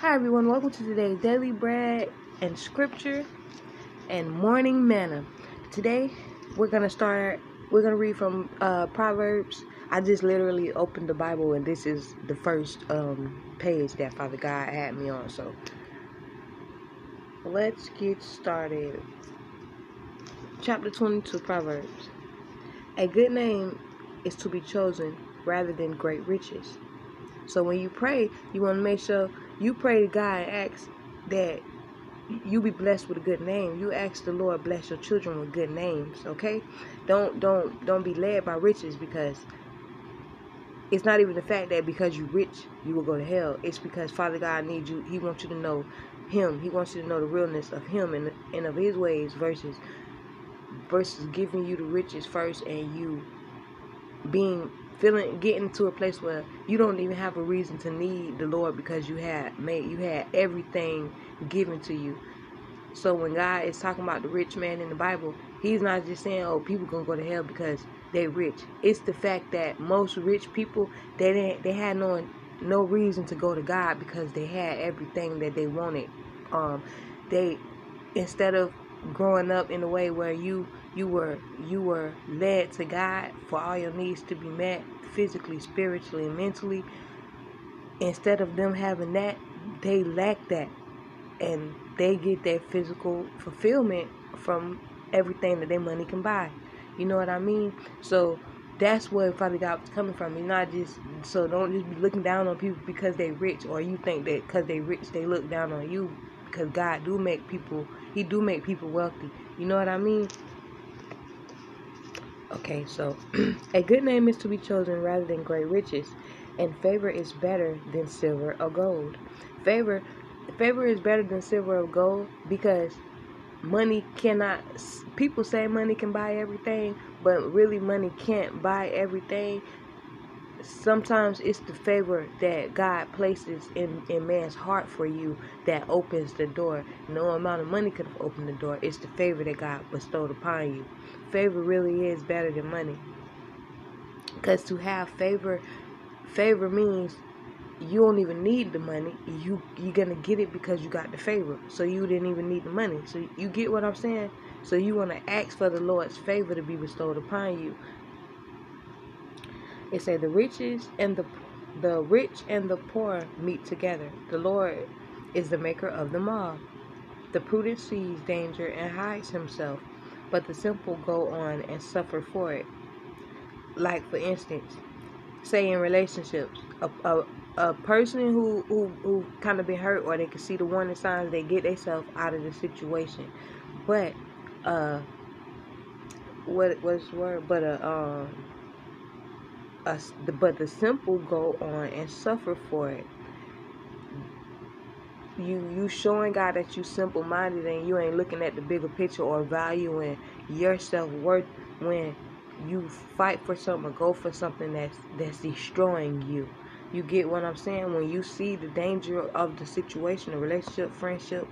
Hi everyone, welcome to today's daily bread and scripture and morning manna. Today we're gonna start. We're gonna read from uh, Proverbs. I just literally opened the Bible and this is the first um, page that Father God had me on. So let's get started. Chapter 22 Proverbs. A good name is to be chosen rather than great riches. So when you pray, you want to make sure you pray to God and ask that you be blessed with a good name. You ask the Lord bless your children with good names, okay? Don't don't don't be led by riches because it's not even the fact that because you're rich you will go to hell. It's because Father God needs you. He wants you to know Him. He wants you to know the realness of Him and and of His ways versus versus giving you the riches first and you being feeling getting to a place where you don't even have a reason to need the Lord because you had made you had everything given to you. So when God is talking about the rich man in the Bible, he's not just saying, "Oh, people gonna go to hell because they're rich." It's the fact that most rich people they didn't they had no no reason to go to God because they had everything that they wanted. Um, they instead of growing up in a way where you you were you were led to God for all your needs to be met physically, spiritually, mentally. Instead of them having that, they lack that. And they get their physical fulfillment from everything that their money can buy. You know what I mean? So that's where Father God was coming from. You're not just so don't just be looking down on people because they rich or you think that because they rich they look down on you because God do make people he do make people wealthy. You know what I mean? Okay, so a good name is to be chosen rather than great riches, and favor is better than silver or gold. Favor favor is better than silver or gold because money cannot people say money can buy everything, but really money can't buy everything sometimes it's the favor that God places in, in man's heart for you that opens the door. No amount of money could have opened the door. It's the favor that God bestowed upon you. Favor really is better than money. Because to have favor, favor means you don't even need the money. You you're gonna get it because you got the favor. So you didn't even need the money. So you get what I'm saying? So you wanna ask for the Lord's favor to be bestowed upon you. It say the riches and the the rich and the poor meet together. The Lord is the maker of them all. The prudent sees danger and hides himself, but the simple go on and suffer for it. Like for instance, say in relationships, a, a, a person who, who, who kind of been hurt or they can see the warning signs, they get themselves out of the situation. But uh, what was word? But a um us, but the simple go on and suffer for it. You you showing God that you simple minded and you ain't looking at the bigger picture or valuing your self worth when you fight for something or go for something that's that's destroying you. You get what I'm saying? When you see the danger of the situation, the relationship, friendship,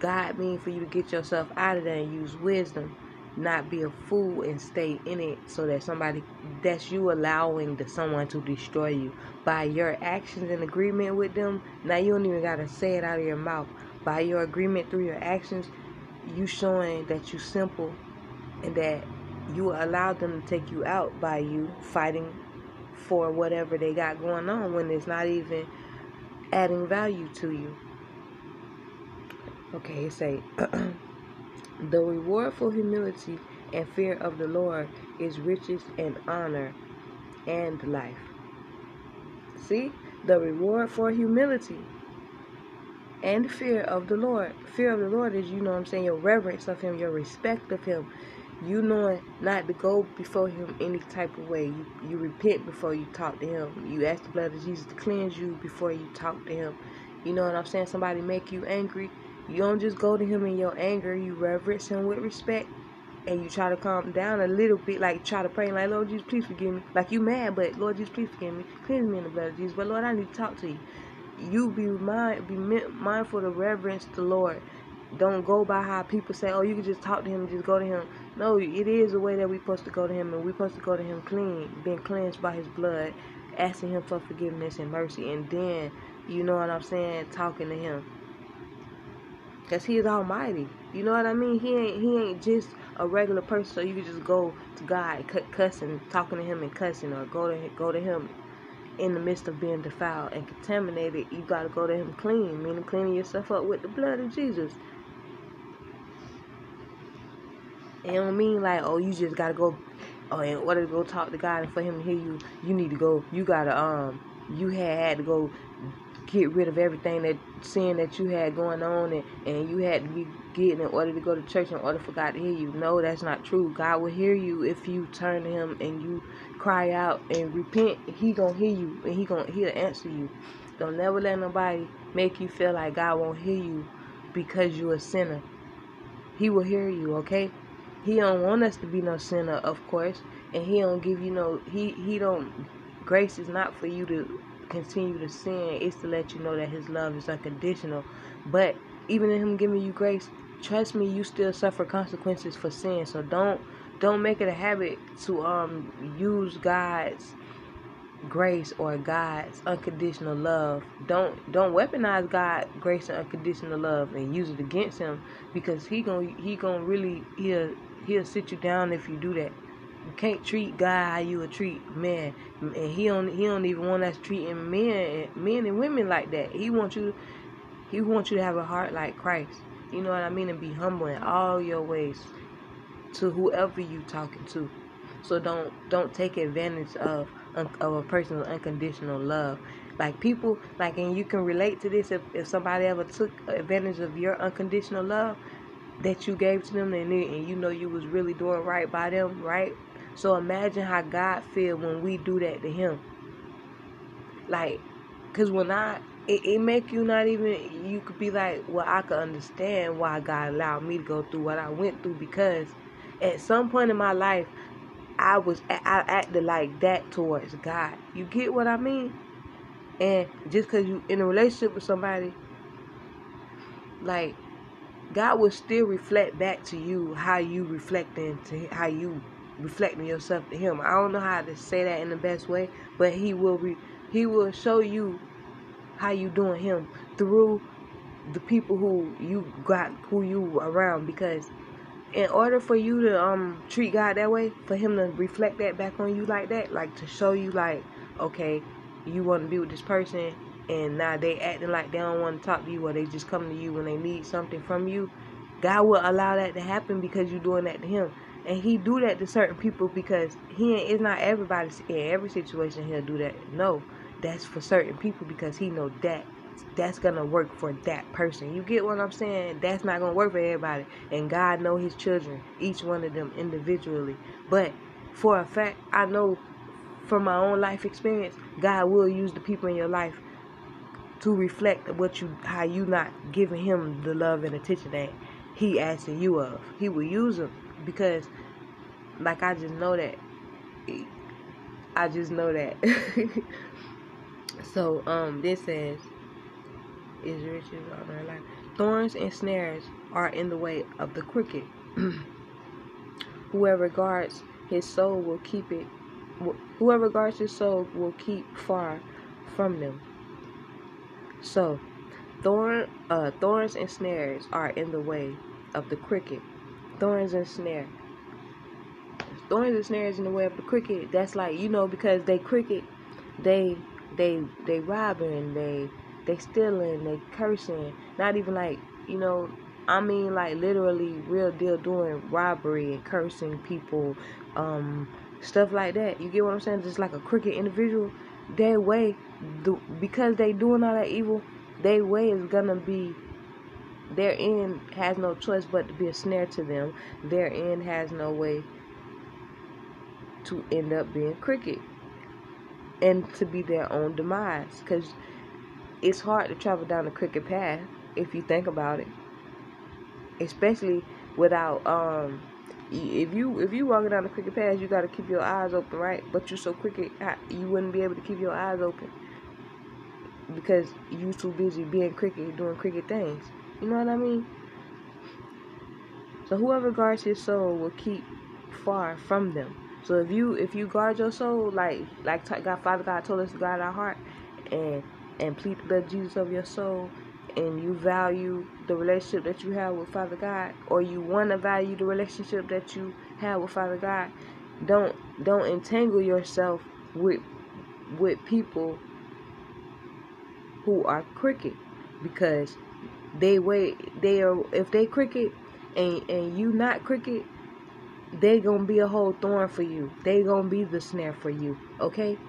God mean for you to get yourself out of there and use wisdom not be a fool and stay in it so that somebody that's you allowing the someone to destroy you. By your actions in agreement with them now you don't even gotta say it out of your mouth. By your agreement through your actions you showing that you simple and that you allow them to take you out by you fighting for whatever they got going on when it's not even adding value to you. Okay say The reward for humility and fear of the Lord is riches and honor and life. See, the reward for humility and fear of the Lord. Fear of the Lord is, you know what I'm saying, your reverence of Him, your respect of Him. You knowing not to go before Him any type of way. You, you repent before you talk to Him. You ask the blood of Jesus to cleanse you before you talk to Him. You know what I'm saying? Somebody make you angry. You don't just go to him in your anger. You reverence him with respect, and you try to calm down a little bit. Like try to pray, like Lord Jesus, please forgive me. Like you mad, but Lord Jesus, please forgive me. Cleanse me in the blood of Jesus. But Lord, I need to talk to you. You be mind, be mindful to reverence the Lord. Don't go by how people say, oh, you can just talk to him, just go to him. No, it is the way that we're supposed to go to him, and we're supposed to go to him clean, being cleansed by his blood, asking him for forgiveness and mercy, and then You know what I'm saying? Talking to him. Cause he is almighty. You know what I mean? He ain't he ain't just a regular person so you can just go to God cussing, talking to him and cussing or go to go to him in the midst of being defiled and contaminated, you gotta go to him clean, meaning cleaning yourself up with the blood of Jesus. It don't mean like, oh, you just gotta go oh, in order to go talk to God and for him to hear you, you need to go you gotta um you had to go get rid of everything that sin that you had going on and, and you had to be getting in order to go to church in order for God to hear you. No, that's not true. God will hear you if you turn to him and you cry out and repent. He gonna hear you and he gonna he'll answer you. Don't never let nobody make you feel like God won't hear you because you're a sinner. He will hear you, okay? He don't want us to be no sinner, of course, and he don't give you no he he don't grace is not for you to continue to sin. It's to let you know that His love is unconditional. But even in Him giving you grace, trust me, you still suffer consequences for sin. So don't don't make it a habit to um use God's grace or God's unconditional love. Don't don't weaponize God grace and unconditional love and use it against him because he gonna he to really he'll he'll sit you down if you do that. You can't treat God how you would treat men, and he don't he don't even want us treating men men and women like that. He wants you he wants you to have a heart like Christ. You know what I mean, and be humble in all your ways to whoever you talking to. So don't don't take advantage of of a person's unconditional love. Like people, like and you can relate to this if, if somebody ever took advantage of your unconditional love that you gave to them and, and you know you was really doing right by them, right? So imagine how God feel when we do that to him. Like, cause when I, it, it make you not even, you could be like, well, I could understand why God allowed me to go through what I went through because at some point in my life, I was, I acted like that towards God. You get what I mean? And just cause you in a relationship with somebody, like, God will still reflect back to you how you reflect into how you reflecting yourself to him. I don't know how to say that in the best way, but he will re, he will show you how you doing him through the people who you got who you around because in order for you to um treat God that way, for him to reflect that back on you like that, like to show you like, okay, you want to be with this person and now they acting like they don't want to talk to you or they just come to you when they need something from you. God will allow that to happen because you're doing that to him and he do that to certain people because he ain't, not everybody in every situation he'll do that. No, that's for certain people because he know that that's gonna work for that person. You get what I'm saying? That's not gonna work for everybody. And God know His children, each one of them individually. But for a fact, I know from my own life experience, God will use the people in your life to reflect what you how you not giving Him the love and attention that He asking you of. He will use them because like I just know that. I just know that. So um this says is riches on their life? Thorns and snares are in the way of the crooked. Whoever guards his soul will keep it. Whoever guards his soul will keep far from them. So thorn uh, thorns and snares are in the way of the crooked thorns and snare. Thorns and snares in the way of the cricket. That's like you know because they cricket, they they they robbing, they they stealing, they cursing. Not even like you know. I mean like literally real deal doing robbery and cursing people, um, stuff like that. You get what I'm saying? Just like a cricket individual, their way, the, because they doing all that evil, their way is gonna be their end has no choice but to be a snare to them. Their end has no way to end up being cricket and to be their own demise. Because it's hard to travel down the cricket path if you think about it, especially without um. If you if you walking down the cricket path, you got to keep your eyes open, right? But you're so cricket, you wouldn't be able to keep your eyes open because you too busy being cricket, doing cricket things. You know what I mean? So whoever guards his soul will keep far from them. So if you if you guard your soul like like God Father God told us to guard our heart, and and plead the blood of Jesus over your soul and you value the relationship that you have with Father God or you want to value the relationship that you have with Father God, don't don't entangle yourself with with people who are crooked because they wait they are if they crooked and and you not crooked they gonna be a whole thorn for you. They gonna be the snare for you okay?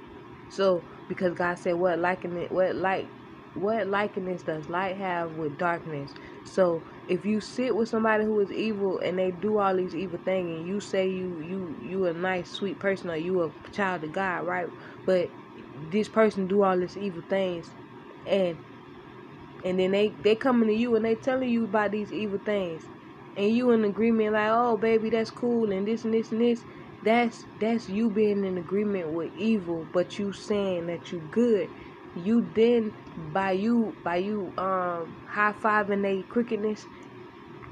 So because god said what liking it what like what likeness does light have with darkness? So if you sit with somebody who is evil and they do all these evil things and you say you you you a nice sweet person or you a child of god right? But this person do all these evil things and and then they they coming to you and they telling you about these evil things. And you in agreement like oh baby that's cool and this and this and this. That's that's you being in agreement with evil but you saying that you good. You then by you by you um high fiving their crookedness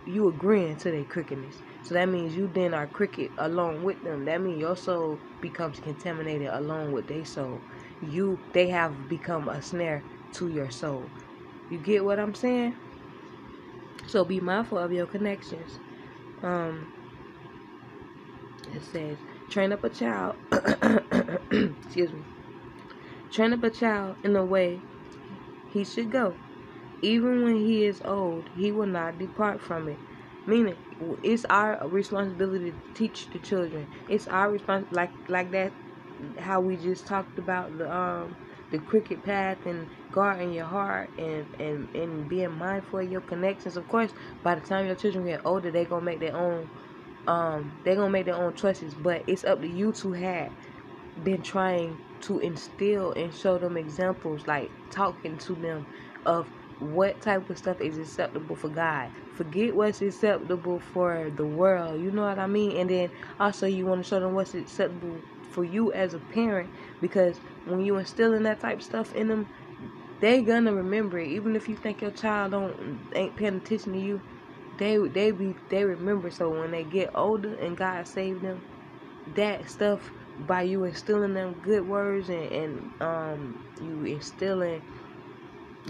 you agreeing to their crookedness. So that means you then are crooked along with them. That means your soul becomes contaminated along with their soul. You they have become a snare to your soul you get what I'm saying? So be mindful of your connections. Um, it says, train up a child. excuse me. Train up a child in the way he should go. Even when he is old, he will not depart from it. Meaning, it's our responsibility to teach the children. It's our response, like like that, how we just talked about the um the crooked path and guarding your heart and, and, and being mindful of your connections. Of course, by the time your children get older, they're gonna make their own um they're gonna make their own choices. But it's up to you to have been trying to instill and show them examples, like talking to them of what type of stuff is acceptable for God. Forget what's acceptable for the world. You know what I mean? And then also you want to show them what's acceptable for you as a parent because when you instilling that type of stuff in them, they gonna remember it. Even if you think your child don't ain't paying attention to you, they they be they remember. So when they get older and God save them, that stuff by you instilling them good words and, and um you instilling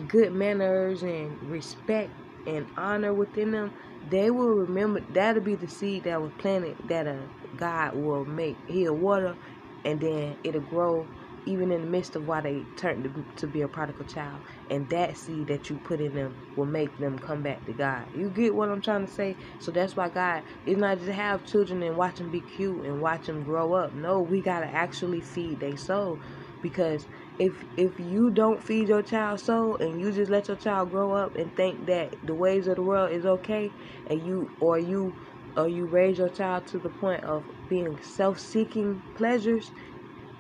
good manners and respect and honor within them, they will remember that'll be the seed that was planted that a uh, God will make. He'll water and then it'll grow even in the midst of why they turn to, to be a prodigal child. And that seed that you put in them will make them come back to God. You get what I'm trying to say? So that's why God is not just have children and watch them be cute and watch them grow up. No, we got to actually feed their soul. Because if if you don't feed your child soul and you just let your child grow up and think that the ways of the world is okay and you or you or you raise your child to the point of being self-seeking pleasures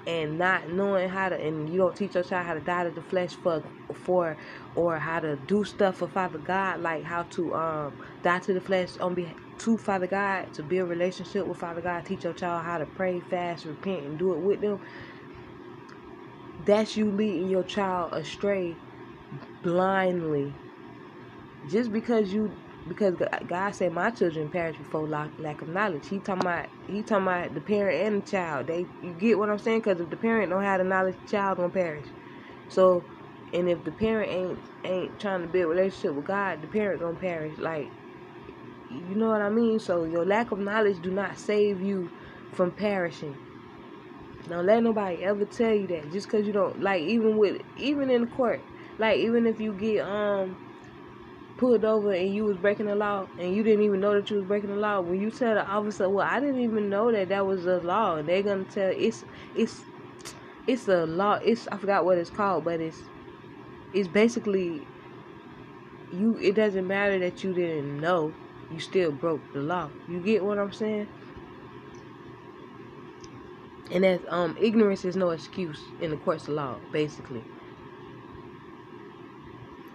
and not knowing how to and you don't teach your child how to die to the flesh for for or how to do stuff for Father God like how to um die to the flesh on be to Father God to build relationship with Father God teach your child how to pray fast repent and do it with them. That's you leading your child astray blindly. Just because you because God said my children perish before lack, lack of knowledge. He talking about he talking about the parent and the child. They you get what I'm saying? Because if the parent don't have the knowledge, the child gonna perish. So, and if the parent ain't ain't trying to build relationship with God, the parent gonna perish. Like, you know what I mean? So your lack of knowledge do not save you from perishing. Don't let nobody ever tell you that just because you don't like even with even in court. Like even if you get um pulled over and you was breaking the law and you didn't even know that you was breaking the law, when you tell the officer, "Well, I didn't even know that that was a law," and they're gonna tell it's it's it's a law. It's I forgot what it's called, but it's it's basically you. It doesn't matter that you didn't know, you still broke the law. You get what I'm saying? And that um ignorance is no excuse in the courts of law, basically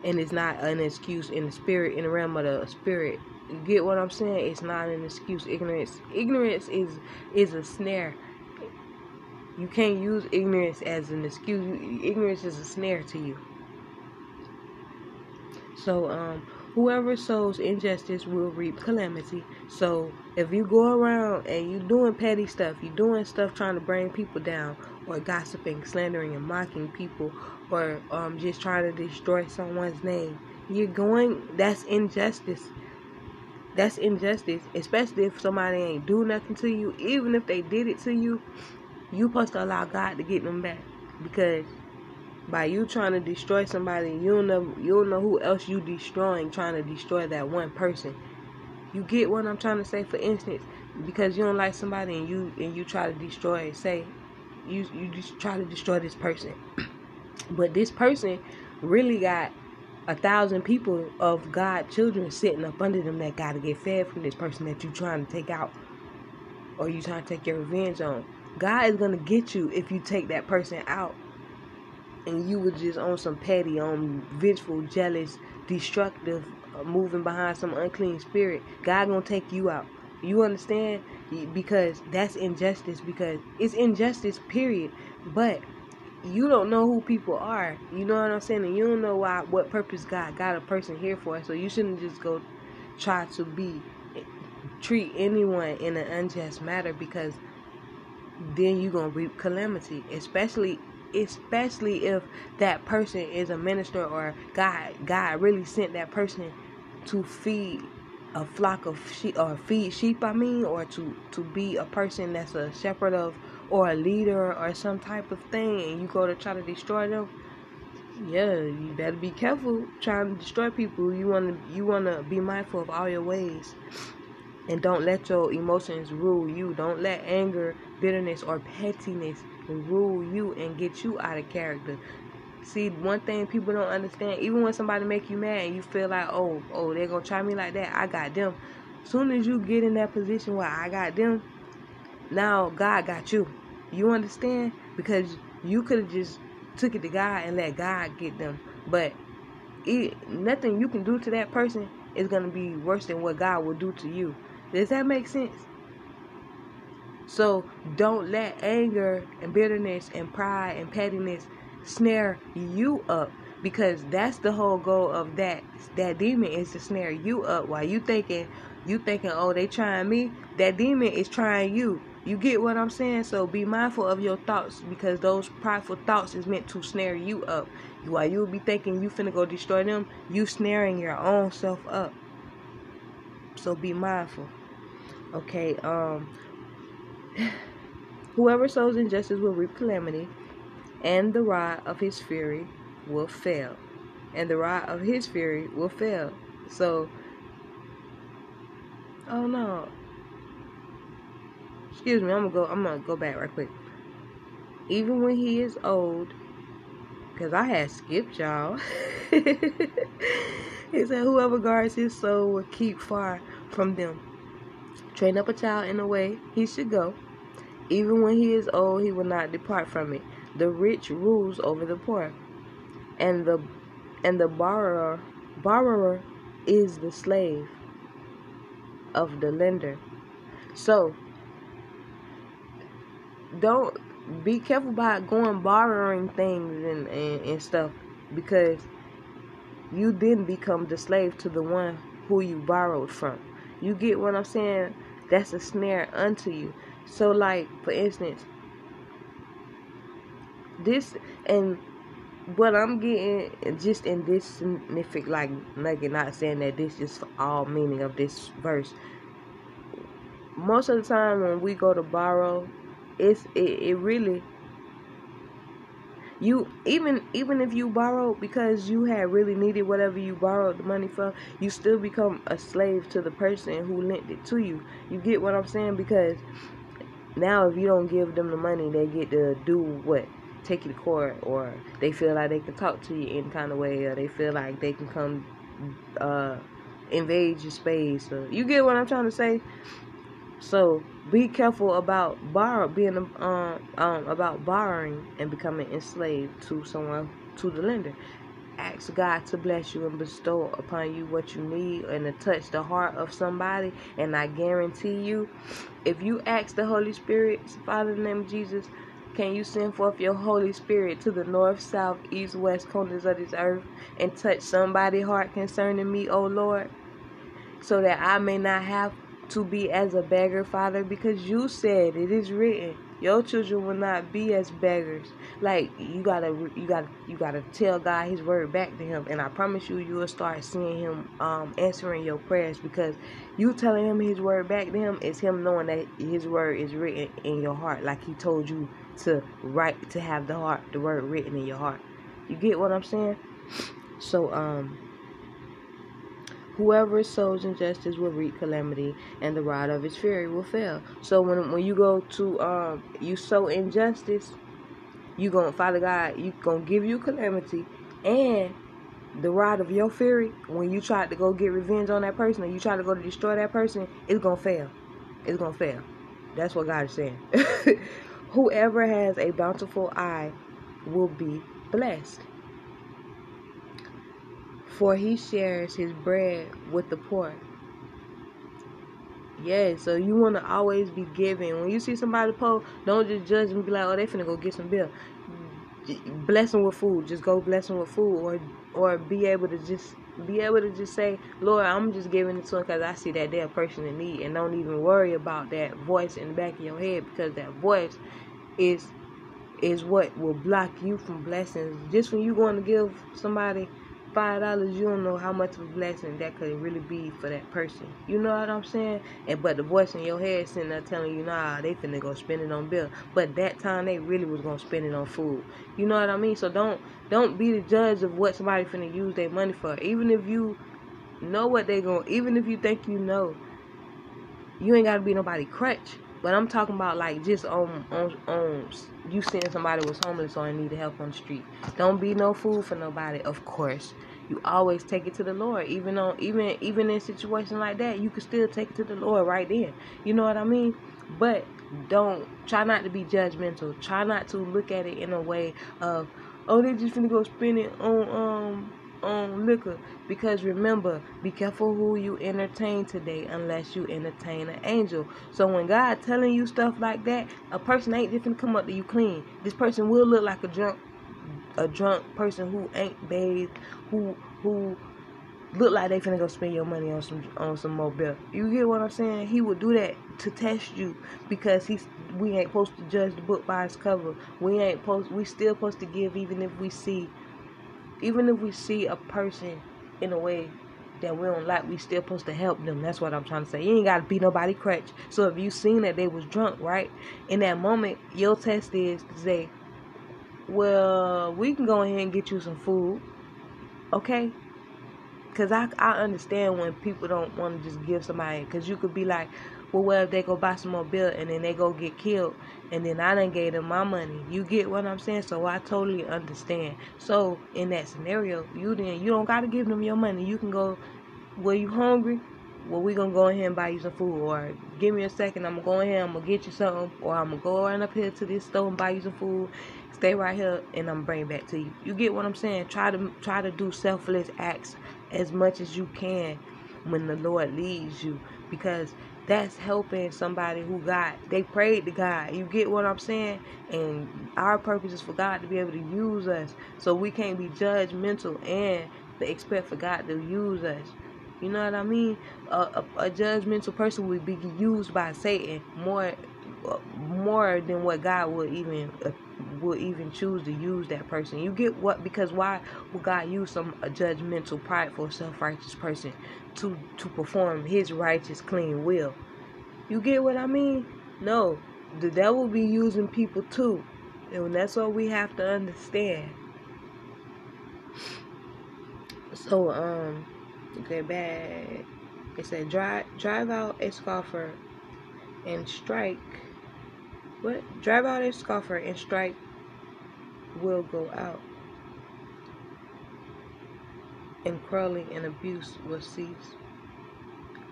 and it's not an excuse in the spirit in the realm of the spirit. Get what i'm saying? It's not an excuse. Ignorance ignorance is is a snare. You can't use ignorance as an excuse. Ignorance is a snare to you. So um whoever sows injustice will reap calamity so if you go around and you doing petty stuff you doing stuff trying to bring people down or gossiping, slandering, and mocking people, or um, just trying to destroy someone's name. You're going, that's injustice. That's injustice, especially if somebody ain't do nothing to you. Even if they did it to you, you supposed to allow God to get them back. Because by you trying to destroy somebody, you don't know you don't know who else you destroying trying to destroy that one person. You get what I'm trying to say? For instance, because you don't like somebody and you and you try to destroy, say, you you just try to destroy this person, but this person really got a thousand people of God children sitting up under them that got to get fed from this person that you trying to take out or you trying to take your revenge on. God is gonna get you if you take that person out and you were just on some petty, on vengeful, jealous, destructive, uh, moving behind some unclean spirit, God gonna take you out. You understand? Because that's injustice. Because it's injustice, period. But you don't know who people are. You know what I'm saying? And you don't know why, what purpose God got a person here for. So you shouldn't just go try to be treat anyone in an unjust manner because then you're gonna reap calamity, especially especially if that person is a minister or God God really sent that person to feed a flock of sheep or feed sheep I mean or to to be a person that's a shepherd of or a leader or some type of thing and you go to try to destroy them yeah you better be careful trying to destroy people. You want to you want to be mindful of all your ways and don't let your emotions rule you. Don't let anger bitterness or pettiness rule you and get you out of character. See, one thing people don't understand, even when somebody make you mad and you feel like, oh, oh, they're gonna try me like that, I got them. Soon as you get in that position where I got them, now God got you. You understand? Because you could have just took it to God and let God get them. But it, nothing you can do to that person is gonna be worse than what God will do to you. Does that make sense? So don't let anger and bitterness and pride and pettiness snare you up because that's the whole goal of that that demon is to snare you up. While you thinking you thinking oh they trying me? That demon is trying you. You get what i'm saying? So be mindful of your thoughts because those prideful thoughts is meant to snare you up. While you'll be thinking you finna go destroy them? You snaring your own self up. So be mindful. Okay um Whoever sows injustice will reap calamity, and the rod of his fury will fail. And the rod of his fury will fail. So, oh no. Excuse me, I'm gonna go. I'm gonna go back right quick. Even when he is old, because I had skipped y'all. he said, "Whoever guards his soul will keep far from them." Train up a child in the way he should go, even when he is old, he will not depart from it. The rich rules over the poor, and the and the borrower borrower is the slave of the lender. So don't be careful about going borrowing things and, and, and stuff because you then become the slave to the one who you borrowed from. You get what I'm saying? That's a snare unto you. So, like, for instance, this and what I'm getting just in this significant, like, nugget, not saying that this is all meaning of this verse. Most of the time when we go to borrow, it's it, it really you even even if you borrow because you had really needed whatever you borrowed the money from you still become a slave to the person who lent it to you you get what i'm saying because now if you don't give them the money, they get to do what? Take you to court, or they feel like they can talk to you in kind of way, or they feel like they can come uh, invade your space. Or, you get what I'm trying to say? So be careful about borrow being um, um about borrowing and becoming enslaved to someone to the lender ask God to bless you and bestow upon you what you need and to touch the heart of somebody. And I guarantee you, if you ask the Holy Spirit, Father, in the name of Jesus, can you send forth your Holy Spirit to the north, south, east, west corners of this earth and touch somebody's heart concerning me, O Lord, so that I may not have to be as a beggar, Father, because you said it is written Your children will not be as beggars. Like you gotta, you gotta, you gotta tell God His word back to Him, and I promise you, you will start seeing Him um, answering your prayers because you telling Him His word back to Him is Him knowing that His word is written in your heart, like He told you to write to have the heart, the word written in your heart. You get what I'm saying? So um Whoever sows injustice will reap calamity, and the rod of his fury will fail. So when when you go to um you sow injustice, you gonna Father God, you gonna give you calamity, and the rod of your fury. When you try to go get revenge on that person, or you try to go to destroy that person, it's gonna fail. It's gonna fail. That's what God is saying. Whoever has a bountiful eye will be blessed for he shares his bread with the poor. Yeah, so you want to always be giving. When you see somebody poor, don't just judge and be like, oh, they finna go get some bill. Bless them with food. Just go bless them with food, or or be able to just be able to just say, Lord, I'm just giving it to them because I see that they're a person in need, and don't even worry about that voice in the back of your head because that voice is is what will block you from blessings. Just when you going to give somebody five dollars, you don't know how much of a blessing that could really be for that person. You know what I'm saying? And but the voice in your head sitting there telling you, nah, they finna go spend it on bill. But that time they really was gonna spend it on food. You know what I mean? So don't don't be the judge of what somebody finna use their money for. Even if you know what they going even if you think you know, you ain't gotta be nobody crutch. But I'm talking about like just on on on you seeing somebody was homeless or in need of help on the street. Don't be no fool for nobody, of course. You always take it to the Lord. Even on even even in situations like that, you can still take it to the Lord right then. You know what I mean? But don't try not to be judgmental. Try not to look at it in a way of, oh, they just gonna go spend it on um on liquor. Because remember, be careful who you entertain today unless you entertain an angel. So when God telling you stuff like that, a person ain't just gonna come up to you clean. This person will look like a drunk a drunk person who ain't bathed, who who look like they finna go spend your money on some on some mobile. You get what I'm saying? He would do that to test you because he's we ain't supposed to judge the book by its cover. We ain't supposed we still supposed to give even if we see even if we see a person in a way that we don't like, we still supposed to help them. That's what I'm trying to say. You ain't gotta be nobody crutch. So if you seen that they was drunk, right? In that moment, your test is to say, Well, we can go ahead and get you some food. Okay? Cause I I understand when people don't want to just give somebody cause you could be like, well, what if they go buy some more bill and then they go get killed and then I done gave them my money. You get what I'm saying? So I totally understand. So in that scenario, you then you don't gotta give them your money. You can go were you hungry? Well we gonna go ahead and buy you some food or give me a second, I'm gonna go in ahead, I'm gonna get you something or I'm gonna go right up here to this store and buy you some food. Stay right here and I'm bring back to you. You get what I'm saying? Try to try to do selfless acts as much as you can when the Lord leads you because that's helping somebody who got they prayed to God. You get what I'm saying? And our purpose is for God to be able to use us. So we can't be judgmental and expect for God to use us. You know what I mean? A, a, a judgmental person would be used by Satan more more than what God would even uh, would even choose to use that person. You get what? Because why would God use some a judgmental, prideful, self-righteous person to to perform His righteous, clean will? You get what I mean? No, the devil be using people too, and that's what we have to understand. So um, okay, bad. It said drive drive out a scoffer and strike. What? Drive out a scoffer and strike will go out, and quarreling and abuse will cease.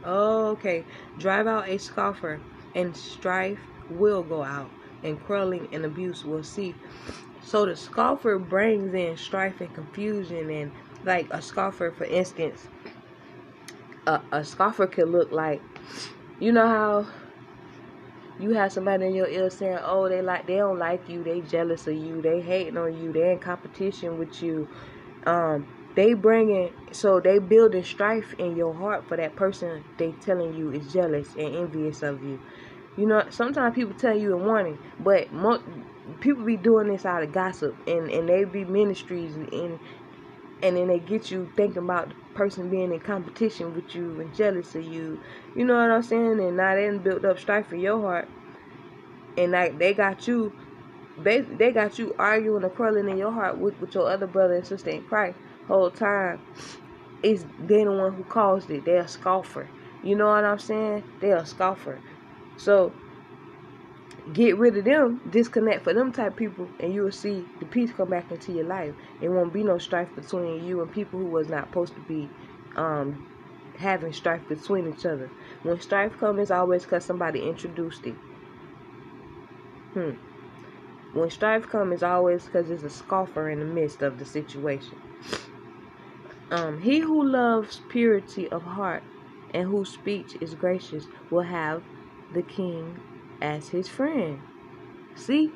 Oh, okay. Drive out a scoffer, and strife will go out, and quarreling and abuse will cease. So the scoffer brings in strife and confusion, and like a scoffer, for instance, a, a scoffer could look like, you know how you have somebody in your ear saying, "Oh, they like they don't like you, they jealous of you, they hating on you, they in competition with you." Um, they bringing so they building strife in your heart for that person they telling you is jealous and envious of you. You know, sometimes people tell you a warning, but mo- people be doing this out of gossip, and and they be ministries, and and then they get you thinking about the person being in competition with you and jealous of you. You know what I'm saying? And now they built up strife in your heart, and like they got you, they they got you arguing and quarreling in your heart with with your other brother and sister in Christ whole time. It's they the one who caused it. They're a scoffer. You know what I'm saying? They're a scoffer. So get rid of them, disconnect for them type people, and you will see the peace come back into your life. It won't be no strife between you and people who was not supposed to be um, having strife between each other. When strife comes, it's always because somebody introduced it. Hmm. When strife comes, it's always because there's a scoffer in the midst of the situation. Um, he who loves purity of heart and whose speech is gracious will have the king as his friend. See?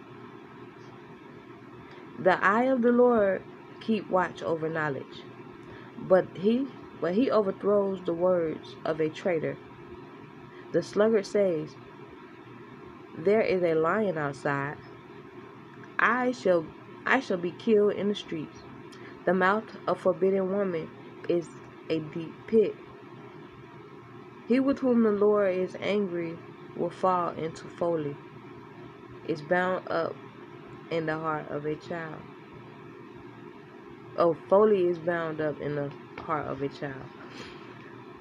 The eye of the Lord keep watch over knowledge, but he but he overthrows the words of a traitor. The sluggard says, There is a lion outside. I shall I shall be killed in the streets. The mouth of forbidden woman is a deep pit. He with whom the Lord is angry will fall into folly. It's bound up in the heart of a child. Oh, folly is bound up in the heart of a child.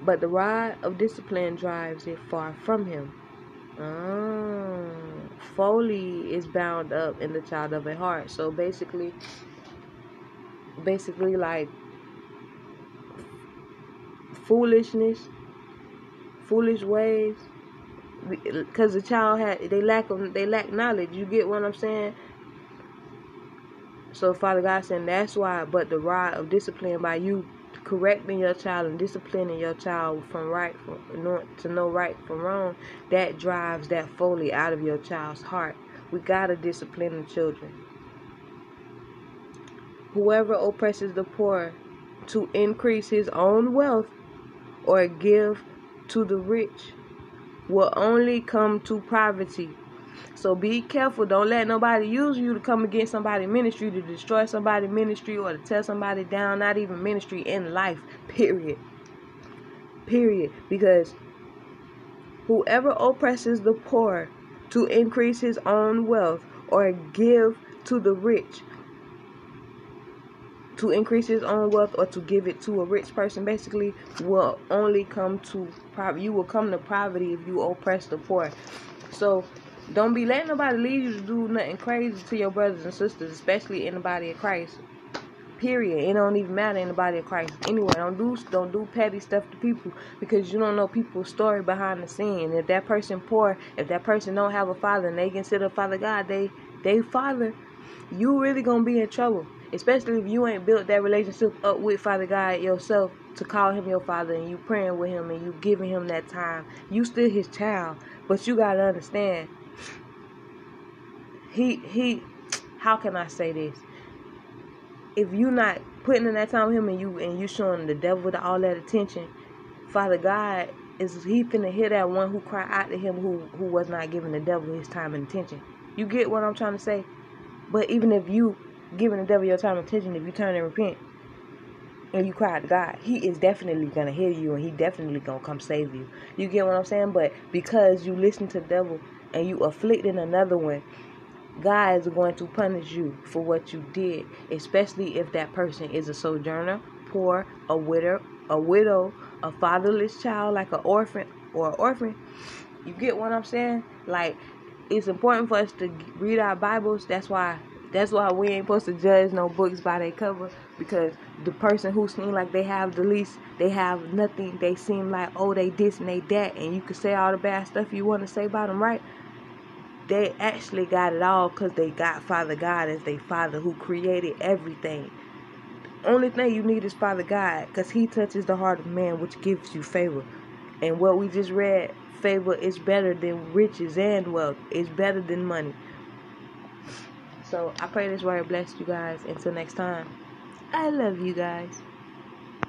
But the rod of discipline drives it far from him. Ah, oh, folly is bound up in the child of a heart. So basically, basically like foolishness, foolish ways, because the child had they lack of they lack knowledge. You get what I'm saying? So Father God saying that's why. But the rod of discipline by you correcting your child and disciplining your child from right from to know right from wrong, that drives that folly out of your child's heart. We gotta discipline the children. Whoever oppresses the poor to increase his own wealth or give to the rich will only come to poverty. So be careful. Don't let nobody use you to come against somebody ministry to destroy somebody ministry or to tear somebody down. Not even ministry in life. Period. Period. Because whoever oppresses the poor to increase his own wealth or give to the rich to increase his own wealth or to give it to a rich person basically will only come to poverty. You will come to poverty if you oppress the poor. So don't be letting nobody lead you to do nothing crazy to your brothers and sisters, especially in the body of Christ. Period. It don't even matter in the body of Christ. Anyway, don't do don't do petty stuff to people because you don't know people's story behind the scene. If that person poor, if that person don't have a father and they consider Father God, they they father, you really gonna be in trouble especially if you ain't built that relationship up with Father God yourself to call him your father and you praying with him and you giving him that time. You still his child, but you gotta understand. He he how can I say this? If you not putting in that time with him and you and you showing the devil all that attention, Father God is he finna hear that one who cry out to him who who was not giving the devil his time and attention. You get what I'm trying to say? But even if you giving the devil your time and attention, if you turn and repent and you cry to God, He is definitely gonna hear you and He definitely gonna come save you. You get what I'm saying? But because you listen to the devil and you afflicting another one, God is going to punish you for what you did, especially if that person is a sojourner, poor, a widow, a widow, a fatherless child, like an orphan or an orphan. You get what I'm saying? Like it's important for us to read our Bibles. That's why that's why we ain't supposed to judge no books by their cover because the person who seem like they have the least, they have nothing. They seem like oh they this and they that, and you can say all the bad stuff you want to say about them, right? They actually got it all because they got Father God as their Father who created everything. Only thing you need is Father God because He touches the heart of man, which gives you favor. And what we just read, favor is better than riches and wealth. It's better than money. So I pray this word bless you guys. Until next time, I love you guys.